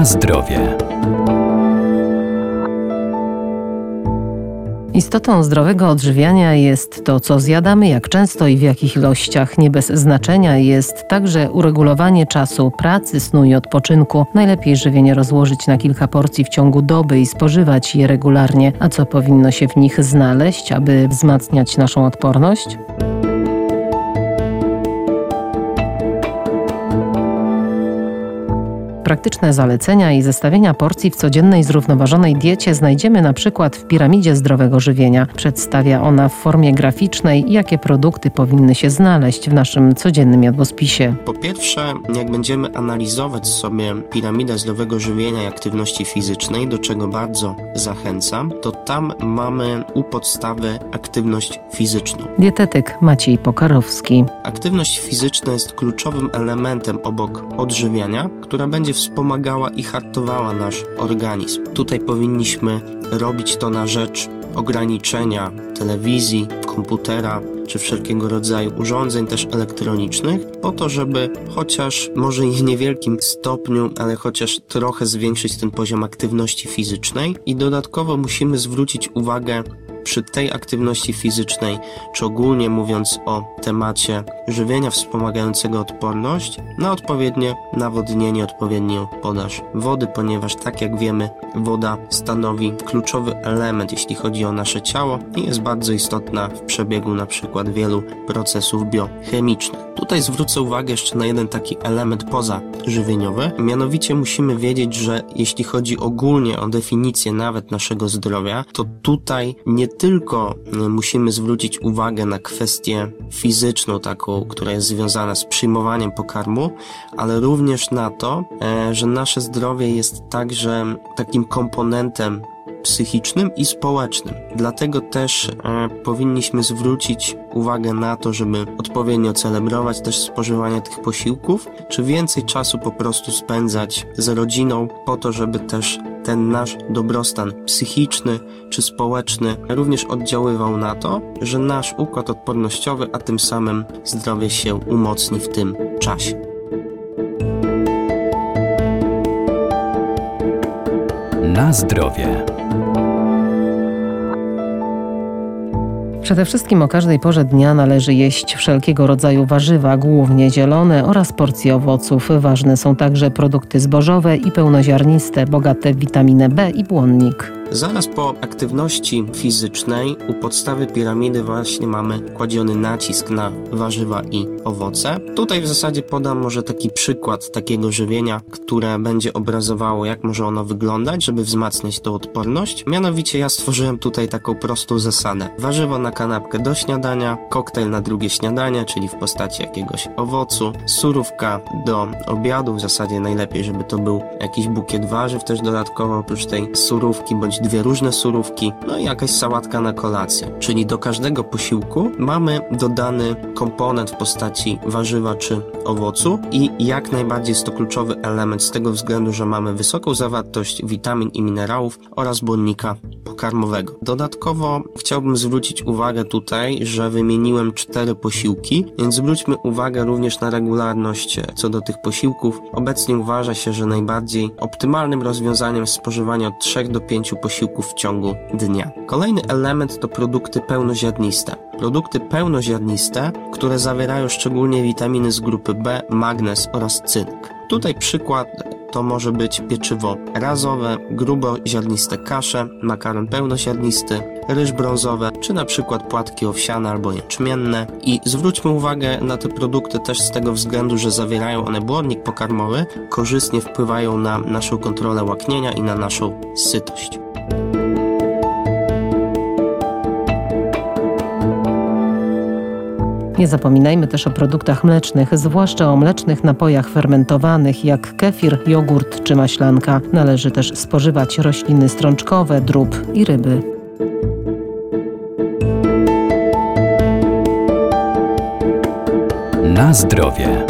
Na zdrowie. Istotą zdrowego odżywiania jest to, co zjadamy, jak często i w jakich ilościach. Nie bez znaczenia jest także uregulowanie czasu pracy, snu i odpoczynku. Najlepiej żywienie rozłożyć na kilka porcji w ciągu doby i spożywać je regularnie. A co powinno się w nich znaleźć, aby wzmacniać naszą odporność? Praktyczne zalecenia i zestawienia porcji w codziennej zrównoważonej diecie znajdziemy na przykład w piramidzie zdrowego żywienia. Przedstawia ona w formie graficznej, jakie produkty powinny się znaleźć w naszym codziennym jadłospisie. Po pierwsze, jak będziemy analizować sobie piramidę zdrowego żywienia i aktywności fizycznej, do czego bardzo zachęcam, to tam mamy u podstawy aktywność fizyczną. Dietetyk Maciej Pokarowski. Aktywność fizyczna jest kluczowym elementem obok odżywiania, która będzie wspomagała i hartowała nasz organizm. Tutaj powinniśmy robić to na rzecz ograniczenia telewizji, komputera czy wszelkiego rodzaju urządzeń też elektronicznych, po to, żeby chociaż może i w niewielkim stopniu, ale chociaż trochę zwiększyć ten poziom aktywności fizycznej i dodatkowo musimy zwrócić uwagę przy tej aktywności fizycznej, czy ogólnie mówiąc o temacie żywienia wspomagającego odporność, na odpowiednie nawodnienie, odpowiednią podaż wody, ponieważ tak jak wiemy, woda stanowi kluczowy element, jeśli chodzi o nasze ciało i jest bardzo istotna w przebiegu na przykład wielu procesów biochemicznych. Tutaj zwrócę uwagę jeszcze na jeden taki element poza żywieniowy, mianowicie musimy wiedzieć, że jeśli chodzi ogólnie o definicję nawet naszego zdrowia, to tutaj nie tylko e, musimy zwrócić uwagę na kwestię fizyczną, taką, która jest związana z przyjmowaniem pokarmu, ale również na to, e, że nasze zdrowie jest także takim komponentem psychicznym i społecznym. Dlatego też e, powinniśmy zwrócić uwagę na to, żeby odpowiednio celebrować też spożywanie tych posiłków, czy więcej czasu po prostu spędzać z rodziną, po to, żeby też ten nasz dobrostan psychiczny czy społeczny również oddziaływał na to, że nasz układ odpornościowy, a tym samym zdrowie się umocni w tym czasie. Na zdrowie. Przede wszystkim o każdej porze dnia należy jeść wszelkiego rodzaju warzywa, głównie zielone oraz porcje owoców. Ważne są także produkty zbożowe i pełnoziarniste, bogate w witaminę B i błonnik. Zaraz po aktywności fizycznej u podstawy piramidy właśnie mamy kładziony nacisk na warzywa i owoce. Tutaj w zasadzie podam może taki przykład takiego żywienia, które będzie obrazowało jak może ono wyglądać, żeby wzmacniać tą odporność. Mianowicie ja stworzyłem tutaj taką prostą zasadę. Warzywo na kanapkę do śniadania, koktajl na drugie śniadanie, czyli w postaci jakiegoś owocu, surówka do obiadu, w zasadzie najlepiej, żeby to był jakiś bukiet warzyw też dodatkowo oprócz tej surówki bądź dwie różne surówki, no i jakaś sałatka na kolację. Czyli do każdego posiłku mamy dodany komponent w postaci warzywa czy owocu i jak najbardziej jest to kluczowy element z tego względu, że mamy wysoką zawartość witamin i minerałów oraz błonnika pokarmowego. Dodatkowo chciałbym zwrócić uwagę tutaj, że wymieniłem cztery posiłki, więc zwróćmy uwagę również na regularność co do tych posiłków. Obecnie uważa się, że najbardziej optymalnym rozwiązaniem jest spożywanie od 3 do 5 posiłków posiłków w ciągu dnia. Kolejny element to produkty pełnoziarniste. Produkty pełnoziarniste, które zawierają szczególnie witaminy z grupy B, magnez oraz cynk. Tutaj przykład to może być pieczywo razowe, gruboziarniste kasze, makaron pełnoziarnisty, ryż brązowe, czy na przykład płatki owsiane albo jęczmienne. I zwróćmy uwagę na te produkty też z tego względu, że zawierają one błonnik pokarmowy, korzystnie wpływają na naszą kontrolę łaknienia i na naszą sytość. Nie zapominajmy też o produktach mlecznych, zwłaszcza o mlecznych napojach fermentowanych jak kefir, jogurt czy maślanka. Należy też spożywać rośliny strączkowe, drób i ryby. Na zdrowie.